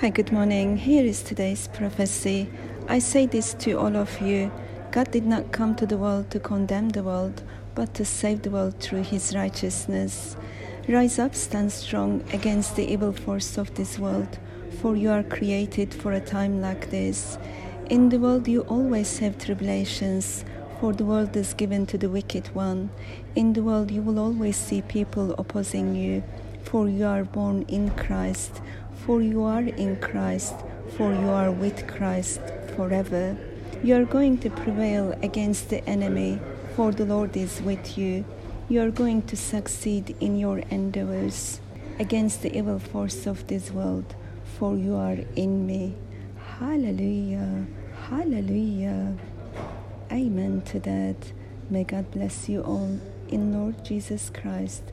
Hi, good morning. Here is today's prophecy. I say this to all of you God did not come to the world to condemn the world, but to save the world through his righteousness. Rise up, stand strong against the evil force of this world, for you are created for a time like this. In the world, you always have tribulations, for the world is given to the wicked one. In the world, you will always see people opposing you, for you are born in Christ. For you are in Christ, for you are with Christ forever. You are going to prevail against the enemy, for the Lord is with you. You are going to succeed in your endeavors against the evil force of this world, for you are in me. Hallelujah, hallelujah. Amen to that. May God bless you all in Lord Jesus Christ